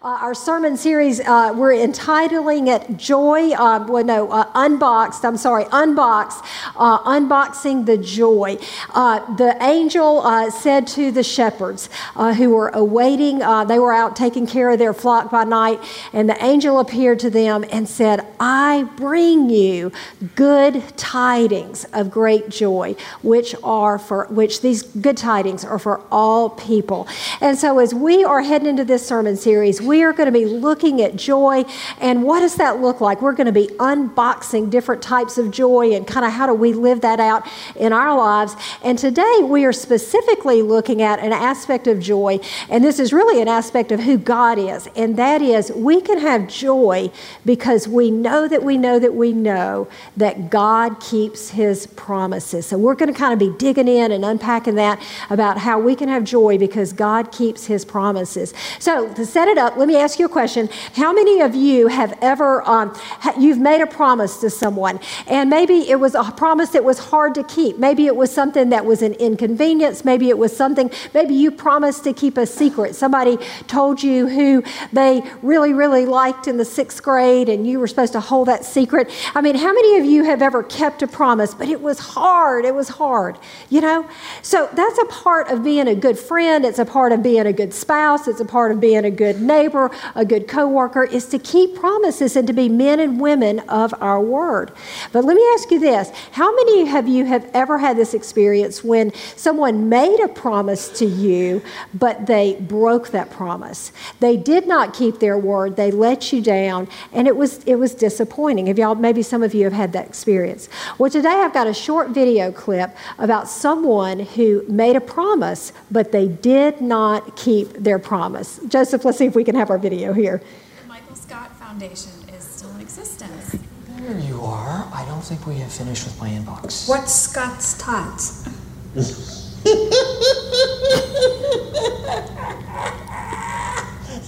Uh, our sermon series, uh, we're entitling it Joy, uh, well, no, uh, Unboxed, I'm sorry, Unboxed, uh, Unboxing the Joy. Uh, the angel said to the shepherds who were awaiting, they were out taking care of their flock by night, and the angel appeared to them and said, I bring you good tidings of great joy, which are for, which these good tidings are for all people. And so as we are heading into this sermon series, we are going to be looking at joy and what does that look like? We're going to be unboxing different types of joy and kind of how do we live that out in our lives. And today we are specifically looking at an aspect of joy, and this is really an aspect of who God is, and that is we can have joy because we know that we know that we know that God keeps his promises. So we're going to kind of be digging in and unpacking that about how we can have joy because God keeps his promises. So to set it up, let me ask you a question. How many of you have ever, um, you've made a promise to someone, and maybe it was a promise that was hard to keep. Maybe it was something that was an inconvenience. Maybe it was something, maybe you promised to keep a secret. Somebody told you who they really, really liked in the sixth grade, and you were supposed to hold that secret. I mean, how many of you have ever kept a promise, but it was hard? It was hard, you know? So that's a part of being a good friend. It's a part of being a good spouse. It's a part of being a good neighbor neighbor, a good coworker, is to keep promises and to be men and women of our word. But let me ask you this how many of you have ever had this experience when someone made a promise to you, but they broke that promise? They did not keep their word, they let you down, and it was, it was disappointing. Have y'all, maybe some of you have had that experience. Well, today I've got a short video clip about someone who made a promise, but they did not keep their promise. Joseph, let's see if we can have our video here. The Michael Scott Foundation is still in existence. There you are. I don't think we have finished with my inbox. What's Scott's tots?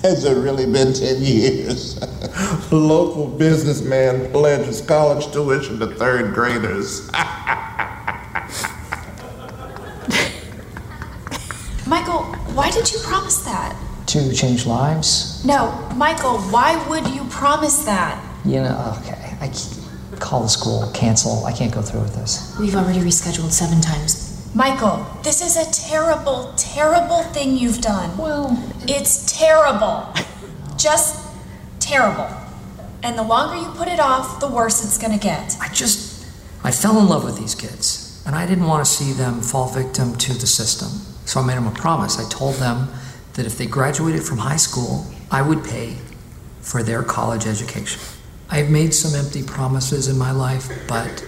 Has it really been 10 years? Local businessman pledges college tuition to third graders. to change lives? No, Michael, why would you promise that? You know, okay. I call the school, cancel. I can't go through with this. We've already rescheduled seven times. Michael, this is a terrible, terrible thing you've done. Well, it's terrible. Just terrible. And the longer you put it off, the worse it's going to get. I just, I fell in love with these kids, and I didn't want to see them fall victim to the system. So I made them a promise. I told them that if they graduated from high school, I would pay for their college education. I've made some empty promises in my life, but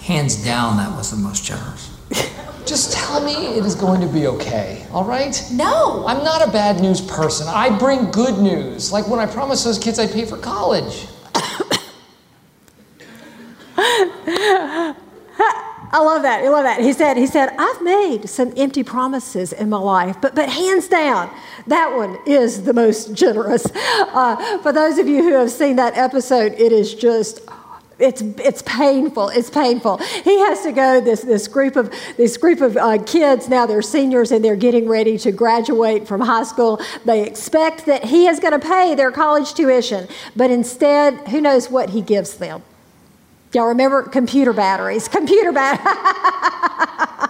hands down, that was the most generous. Just tell me it is going to be okay, all right? No. I'm not a bad news person. I bring good news. Like when I promised those kids I'd pay for college. I love that. I love that. He said, he said, I've made some empty promises in my life, but, but hands down, that one is the most generous. Uh, for those of you who have seen that episode, it is just it's it's painful. It's painful. He has to go. This this group of this group of uh, kids now they're seniors and they're getting ready to graduate from high school. They expect that he is going to pay their college tuition, but instead, who knows what he gives them? Y'all remember computer batteries? Computer batteries.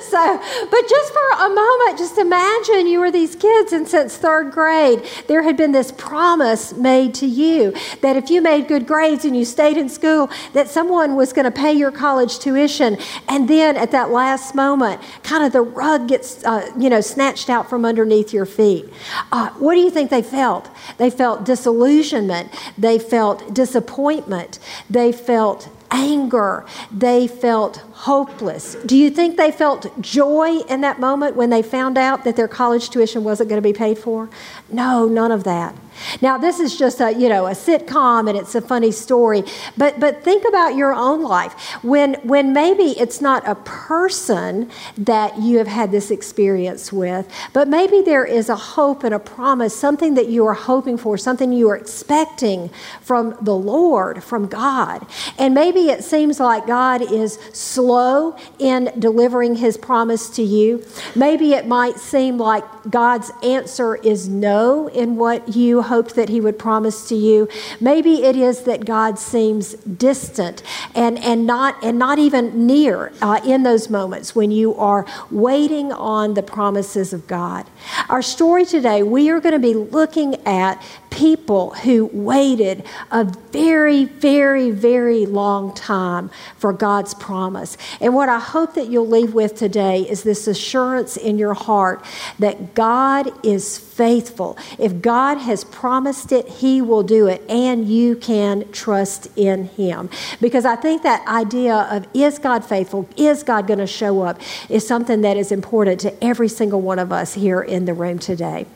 so, but just for a moment, just imagine you were these kids, and since third grade, there had been this promise made to you that if you made good grades and you stayed in school, that someone was going to pay your college tuition. And then at that last moment, kind of the rug gets, uh, you know, snatched out from underneath your feet. Uh, what do you think they felt? They felt disillusionment. They felt disappointment. They felt anger. They felt hopeless. Do you think they felt joy in that moment when they found out that their college tuition wasn't going to be paid for? No, none of that. Now, this is just a, you know, a sitcom and it's a funny story, but, but think about your own life. When, when maybe it's not a person that you have had this experience with, but maybe there is a hope and a promise, something that you are hoping for, something you are expecting from the Lord, from God. And maybe it seems like God is slow in delivering his promise to you. Maybe it might seem like God's answer is no in what you hoped that he would promise to you. Maybe it is that God seems distant and, and, not, and not even near uh, in those moments when you are waiting on the promises of God. Our story today, we are going to be looking at people who waited a very, very, very long time for God's promise. And what I hope that you'll leave with today is this assurance in your heart that God is faithful. If God has promised it, He will do it, and you can trust in Him. Because I think that idea of is God faithful, is God going to show up, is something that is important to every single one of us here in the room today.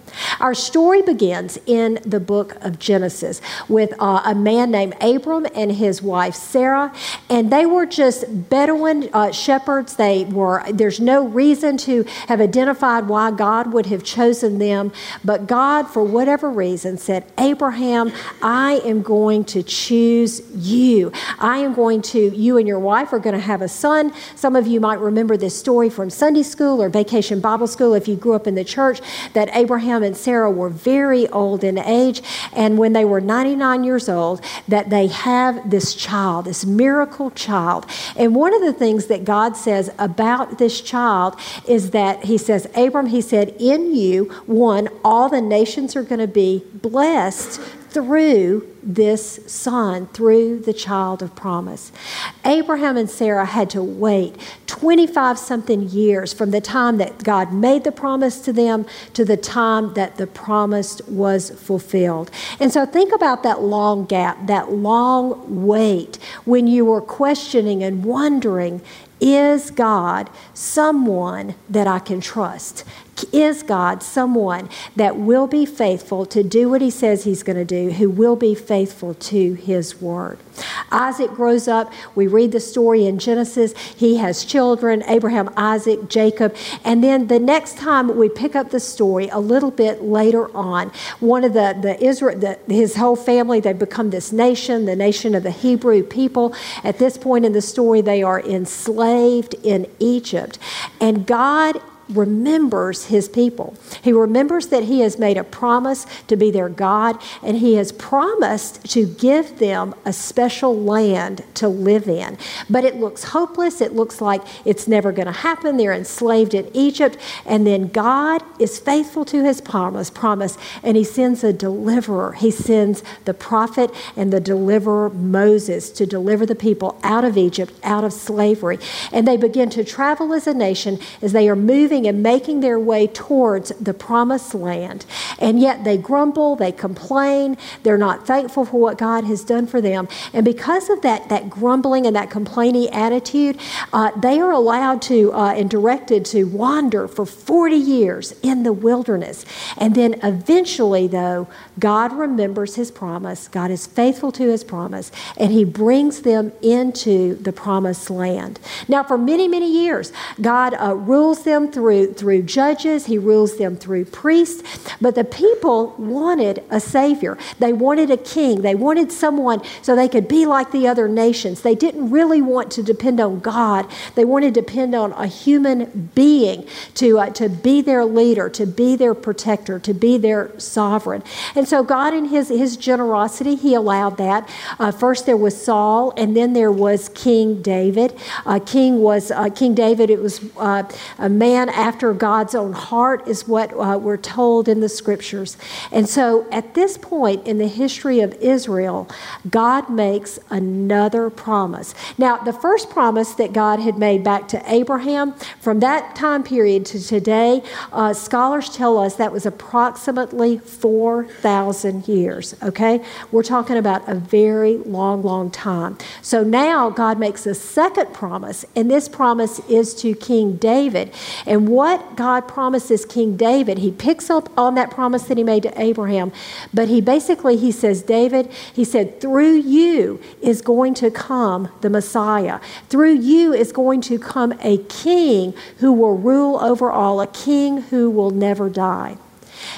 Our story begins in the book of Genesis with uh, a man named Abram and his wife Sarah, and they were just Bedouin uh, shepherds. They were. There's no reason to have identified why God would have chosen them, but God, for whatever reason, said, "Abraham, I am going to choose you. I am going to. You and your wife are going to have a son. Some of you might remember this story from Sunday school or Vacation Bible School if you grew up in the church that Abraham and Sarah were very old in age, and when they were 99 years old, that they have this child, this miracle child. And one of the things that God says about this child is that He says, Abram, He said, in you, one, all the nations are going to be blessed through this son, through the child of promise. Abraham and Sarah had to wait 25 something years from the time that God made the promise to them to the time that the promise was fulfilled. And so think about that long gap, that long wait when you were questioning and wondering is God someone that I can trust? Is God someone that will be faithful to do what he says he's going to do, who will be faithful to his word? Isaac grows up. We read the story in Genesis. He has children Abraham, Isaac, Jacob. And then the next time we pick up the story, a little bit later on, one of the, the Israel, the, his whole family, they become this nation, the nation of the Hebrew people. At this point in the story, they are enslaved in Egypt. And God remembers his people. He remembers that he has made a promise to be their God, and he has promised to give them a special land to live in. But it looks hopeless. It looks like it's never going to happen. They're enslaved in Egypt. And then God is faithful to his promise, promise, and he sends a deliverer. He sends the prophet and the deliverer Moses to deliver the people out of Egypt, out of slavery. And they begin to travel as a nation as they are moving moving and making their way towards the promised land. And yet they grumble, they complain, they're not thankful for what God has done for them. And because of that, that grumbling and that complaining attitude, uh, they are allowed to uh, and directed to wander for 40 years in the wilderness. And then eventually, though, God remembers his promise. God is faithful to his promise, and he brings them into the promised land. Now, for many, many years, God uh, rules them through through, through judges, he rules them through priests. But the people wanted a savior. They wanted a king. They wanted someone so they could be like the other nations. They didn't really want to depend on God, they wanted to depend on a human being to, uh, to be their leader, to be their protector, to be their sovereign. And so, God, in his, his generosity, he allowed that. Uh, first, there was Saul, and then there was King David. Uh, King was uh, King David. It was uh, a man after God's own heart, is what uh, we're told in the scriptures. And so at this point in the history of Israel, God makes another promise. Now, the first promise that God had made back to Abraham, from that time period to today, uh, scholars tell us that was approximately 4,000 years, okay? We're talking about a very long, long time. So now God makes a second promise, and this promise is to King David. And what God promises King David, he picks up on that promise that he made to Abraham, but he basically he says, David, he said, through you is going to come the Messiah. Through you is going to come a king who will rule over all, a king who will never die.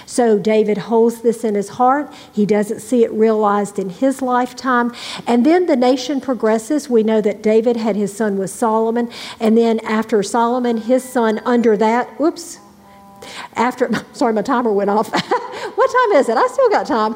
So David holds this in his heart. He doesn't see it realized in his lifetime. And then the nation progresses. We know that David had his son with Solomon. And then after Solomon, his son under that, whoops, after, sorry, my timer went off. time is it? I still got time.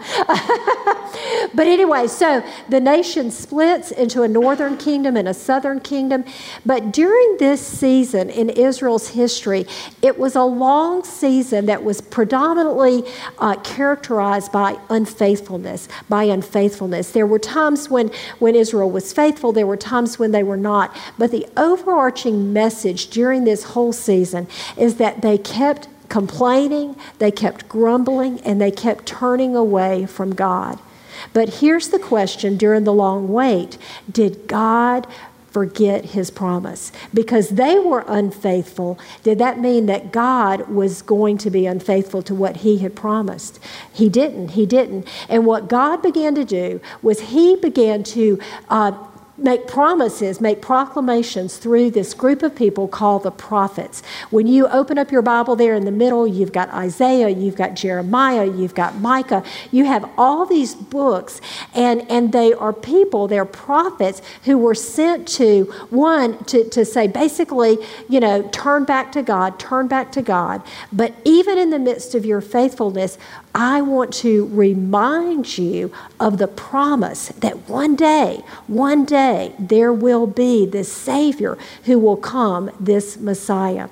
but anyway, so the nation splits into a northern kingdom and a southern kingdom. But during this season in Israel's history, it was a long season that was predominantly uh, characterized by unfaithfulness. By unfaithfulness, there were times when when Israel was faithful. There were times when they were not. But the overarching message during this whole season is that they kept complaining, they kept grumbling, and they kept turning away from God. But here's the question during the long wait Did God forget his promise? Because they were unfaithful, did that mean that God was going to be unfaithful to what he had promised? He didn't. He didn't. And what God began to do was he began to uh, make promises, make proclamations through this group of people called the prophets. When you open up your Bible there in the middle, you've got Isaiah, you've got Jeremiah, you've got Micah. You have all these books, and, and they are people, they're prophets who were sent to, one, to, to say basically, you know, turn back to God, turn back to God. But even in the midst of your faithfulness, I want to remind you of the promise that one day, one day, there will be this Savior who will come, this Messiah.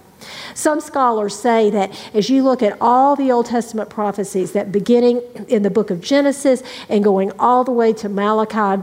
Some scholars say that as you look at all the Old Testament prophecies, that beginning in the book of Genesis and going all the way to Malachi,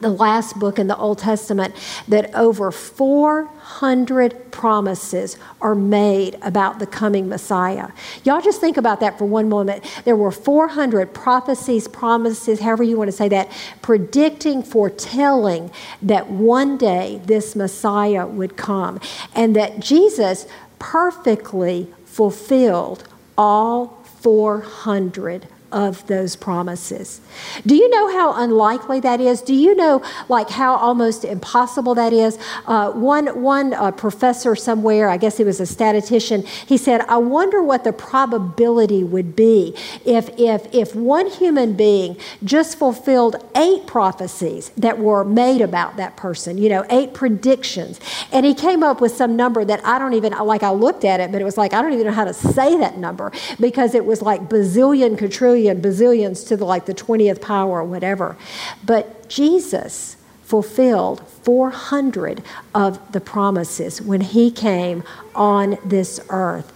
the last book in the Old Testament, that over 400 promises are made about the coming Messiah. Y'all just think about that for one moment. There were 400 prophecies, promises, however you want to say that, predicting, foretelling that one day this Messiah would come and that Jesus perfectly fulfilled all 400 of those promises. Do you know how unlikely that is? Do you know like how almost impossible that is? Uh, one one uh, professor somewhere, I guess he was a statistician, he said, "I wonder what the probability would be if if if one human being just fulfilled eight prophecies that were made about that person. You know, eight predictions." And he came up with some number that I don't even like. I looked at it, but it was like I don't even know how to say that number because it was like bazillion, quadrillion and bazillions to the, like the 20th power or whatever. But Jesus fulfilled 400 of the promises when he came on this earth.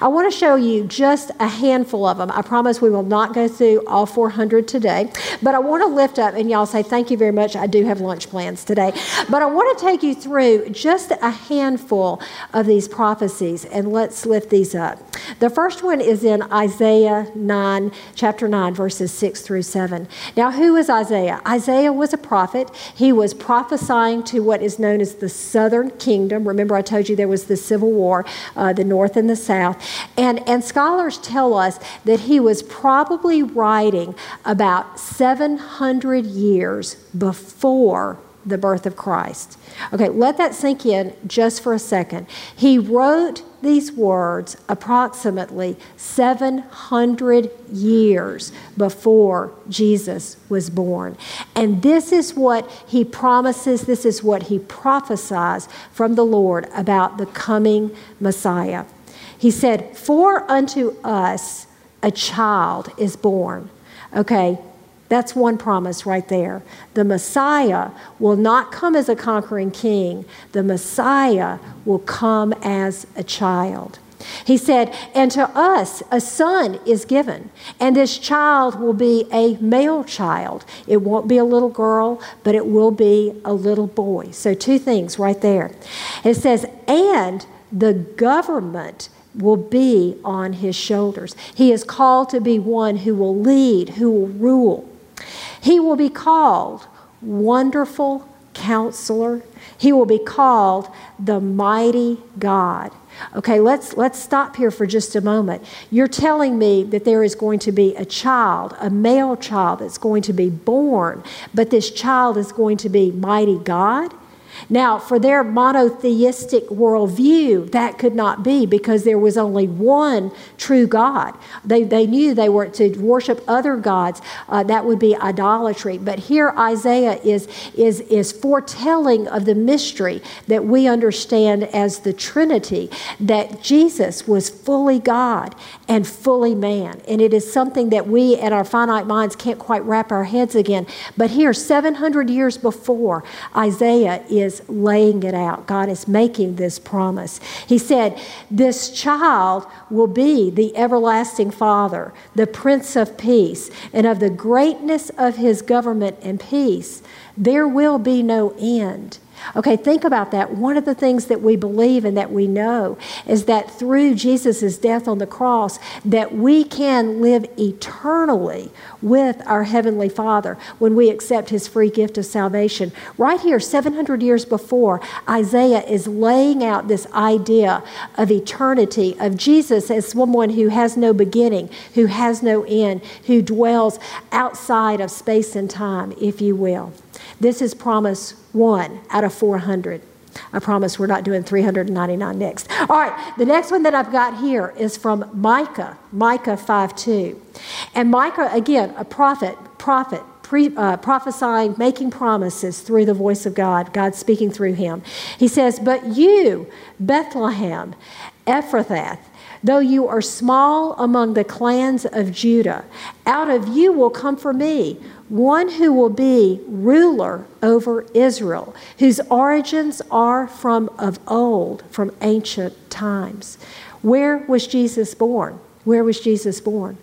I want to show you just a handful of them. I promise we will not go through all 400 today, but I want to lift up, and y'all say, Thank you very much. I do have lunch plans today. But I want to take you through just a handful of these prophecies, and let's lift these up. The first one is in Isaiah 9, chapter 9, verses 6 through 7. Now, who is Isaiah? Isaiah was a prophet. He was prophesying to what is known as the southern kingdom. Remember, I told you there was the civil war, uh, the north and the south south. And, and scholars tell us that he was probably writing about 700 years before the birth of Christ. Okay, let that sink in just for a second. He wrote these words approximately 700 years before Jesus was born. And this is what he promises, this is what he prophesies from the Lord about the coming Messiah. He said, For unto us a child is born. Okay, that's one promise right there. The Messiah will not come as a conquering king, the Messiah will come as a child. He said, And to us a son is given, and this child will be a male child. It won't be a little girl, but it will be a little boy. So, two things right there. It says, And the government will be on his shoulders. He is called to be one who will lead, who will rule. He will be called Wonderful Counselor. He will be called the Mighty God. Okay, let's, let's stop here for just a moment. You're telling me that there is going to be a child, a male child that's going to be born, but this child is going to be mighty God? Now, for their monotheistic worldview, that could not be because there was only one true God. They, they knew they were to worship other gods. Uh, that would be idolatry. But here Isaiah is, is, is foretelling of the mystery that we understand as the Trinity, that Jesus was fully God and fully man. And it is something that we, at our finite minds, can't quite wrap our heads again. But here, 700 years before, Isaiah is laying it out. God is making this promise. He said, This child will be the everlasting Father, the Prince of Peace, and of the greatness of his government and peace, there will be no end. Okay, think about that. One of the things that we believe and that we know is that through Jesus' death on the cross, that we can live eternally with our Heavenly Father when we accept His free gift of salvation. Right here, 700 years before, Isaiah is laying out this idea of eternity, of Jesus as someone who has no beginning, who has no end, who dwells outside of space and time, if you will. This is promise one out of 400. I promise we're not doing 399 next. All right, the next one that I've got here is from Micah, Micah 5 2. And Micah, again, a prophet, prophet, pre, uh, prophesying, making promises through the voice of God, God speaking through him. He says, But you, Bethlehem, Ephrathah, though you are small among the clans of Judah, out of you will come for me one who will be ruler over Israel, whose origins are from of old, from ancient times. Where was Jesus born? Where was Jesus born?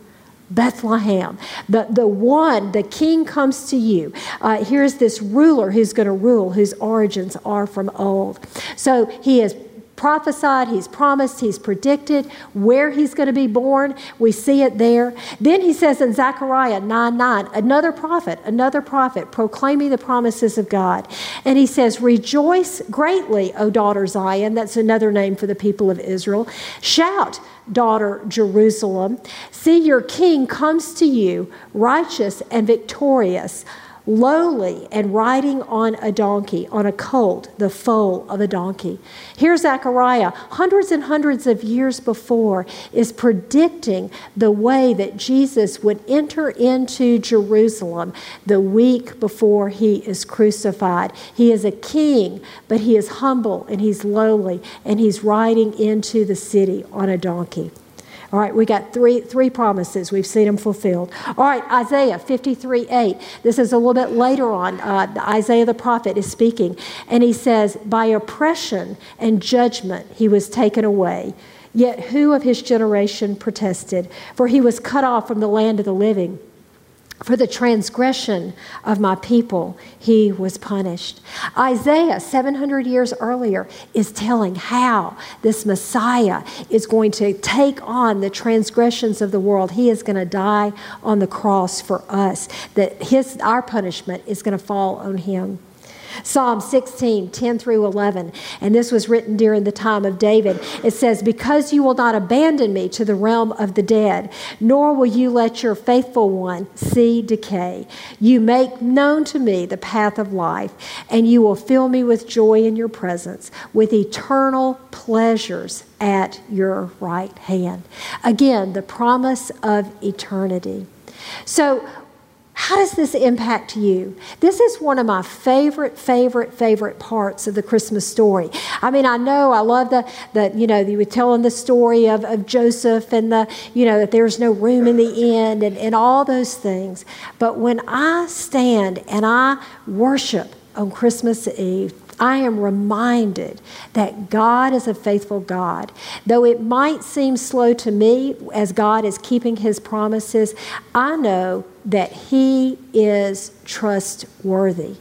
Bethlehem. The, the one, the king comes to you. Uh, here's this ruler who's going to rule, whose origins are from old. So he is prophesied, he's promised, he's predicted where he's going to be born. We see it there. Then he says in Zechariah 9 9, another prophet, another prophet proclaiming the promises of God. And he says, Rejoice greatly, O daughter Zion. That's another name for the people of Israel. Shout, daughter Jerusalem. See, your king comes to you, righteous and victorious lowly and riding on a donkey, on a colt, the foal of a donkey. Here, Zechariah, hundreds and hundreds of years before, is predicting the way that Jesus would enter into Jerusalem the week before he is crucified. He is a king, but he is humble and he's lowly, and he's riding into the city on a donkey. All right, we got three, three promises. We've seen them fulfilled. All right, Isaiah 53 8. This is a little bit later on. Uh, Isaiah the prophet is speaking, and he says, By oppression and judgment he was taken away. Yet who of his generation protested? For he was cut off from the land of the living. For the transgression of my people, he was punished. Isaiah, 700 years earlier, is telling how this Messiah is going to take on the transgressions of the world. He is going to die on the cross for us, that his, our punishment is going to fall on him. Psalm 16, 10 through 11. And this was written during the time of David. It says, Because you will not abandon me to the realm of the dead, nor will you let your faithful one see decay. You make known to me the path of life, and you will fill me with joy in your presence, with eternal pleasures at your right hand. Again, the promise of eternity. So, how does this impact you? This is one of my favorite, favorite, favorite parts of the Christmas story. I mean, I know I love the, the you know, you were telling the story of, of Joseph and the, you know, that there's no room in the end and, and all those things. But when I stand and I worship on Christmas Eve, I am reminded that God is a faithful God. Though it might seem slow to me as God is keeping his promises, I know that he is trustworthy.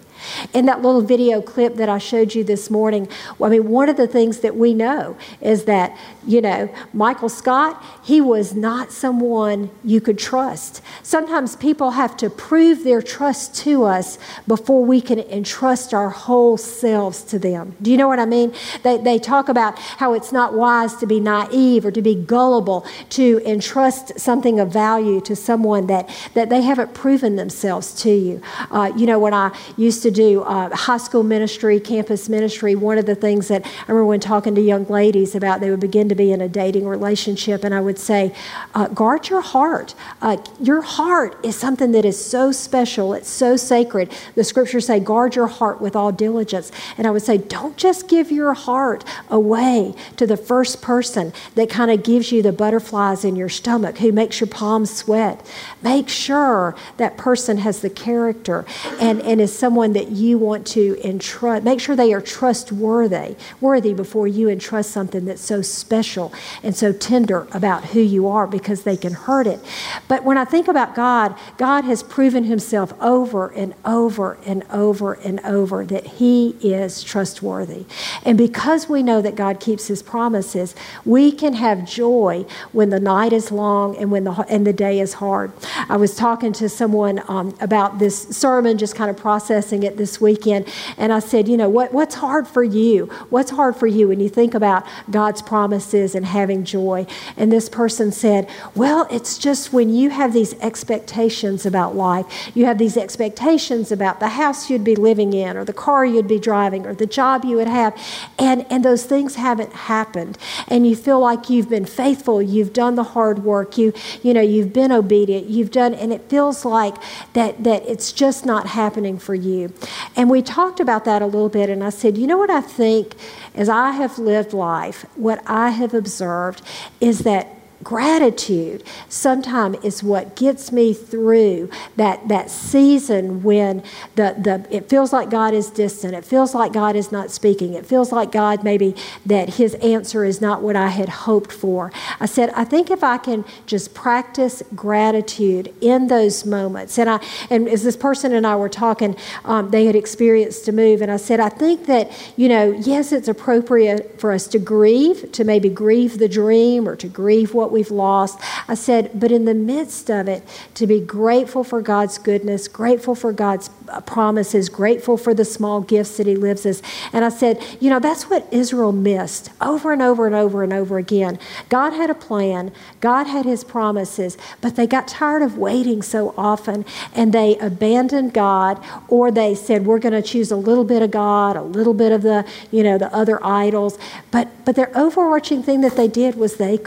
In that little video clip that I showed you this morning, I mean, one of the things that we know is that, you know, Michael Scott, he was not someone you could trust. Sometimes people have to prove their trust to us before we can entrust our whole selves to them. Do you know what I mean? They, they talk about how it's not wise to be naive or to be gullible, to entrust something of value to someone that, that they haven't proven themselves to you. Uh, you know, when I used to do uh, high school ministry, campus ministry. One of the things that I remember when talking to young ladies about they would begin to be in a dating relationship, and I would say, uh, guard your heart. Uh, your heart is something that is so special, it's so sacred. The scriptures say, guard your heart with all diligence. And I would say, don't just give your heart away to the first person that kind of gives you the butterflies in your stomach, who makes your palms sweat. Make sure that person has the character and, and is someone that you want to entrust. Make sure they are trustworthy, worthy before you entrust something that's so special and so tender about who you are because they can hurt it. But when I think about God, God has proven himself over and over and over and over that he is trustworthy. And because we know that God keeps his promises, we can have joy when the night is long and when the and the day is hard. I was talking to someone um, about this sermon, just kind of processing it this weekend, and I said, you know, what, what's hard for you? What's hard for you when you think about God's promises and having joy? And this person said, well, it's just when you have these expectations about life, you have these expectations about the house you'd be living in, or the car you'd be driving, or the job you would have, and and those things haven't happened, and you feel like you've been faithful, you've done the hard work, you you know, you've been obedient, you've done, and it feels like that that it's just not happening for you. And we talked about that a little bit, and I said, you know what I think? As I have lived life, what I have observed is that gratitude sometimes is what gets me through that, that season when the, the it feels like God is distant. It feels like God is not speaking. It feels like God maybe that his answer is not what I had hoped for. I said, I think if I can just practice gratitude in those moments, and I and as this person and I were talking, um, they had experienced a move, and I said, I think that, you know, yes, it's appropriate for us to grieve, to maybe grieve the dream or to grieve what we've lost. I said, but in the midst of it, to be grateful for God's goodness, grateful for God's uh, promises, grateful for the small gifts that He lives us. And I said, you know, that's what Israel missed over and over and over and over again. God had a plan, God had His promises, but they got tired of waiting so often and they abandoned God or they said, we're going to choose a little bit of God, a little bit of the, you know, the other idols. But, but their overarching thing that they did was they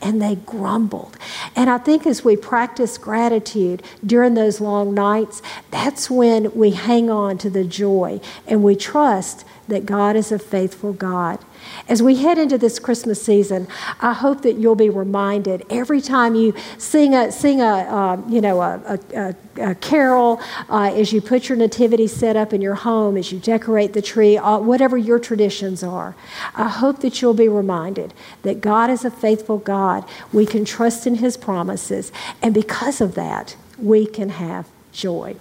and they grumbled. And I think as we practice gratitude during those long nights, that's when we hang on to the joy and we trust that God is a faithful God. As we head into this Christmas season, I hope that you'll be reminded every time you sing a sing a uh, you know a, a, a carol, uh, as you put your nativity set up in your home, as you decorate the tree, uh, whatever your traditions are. I hope that you'll be reminded that God is a faithful God. We can trust in His promises, and because of that, we can have joy.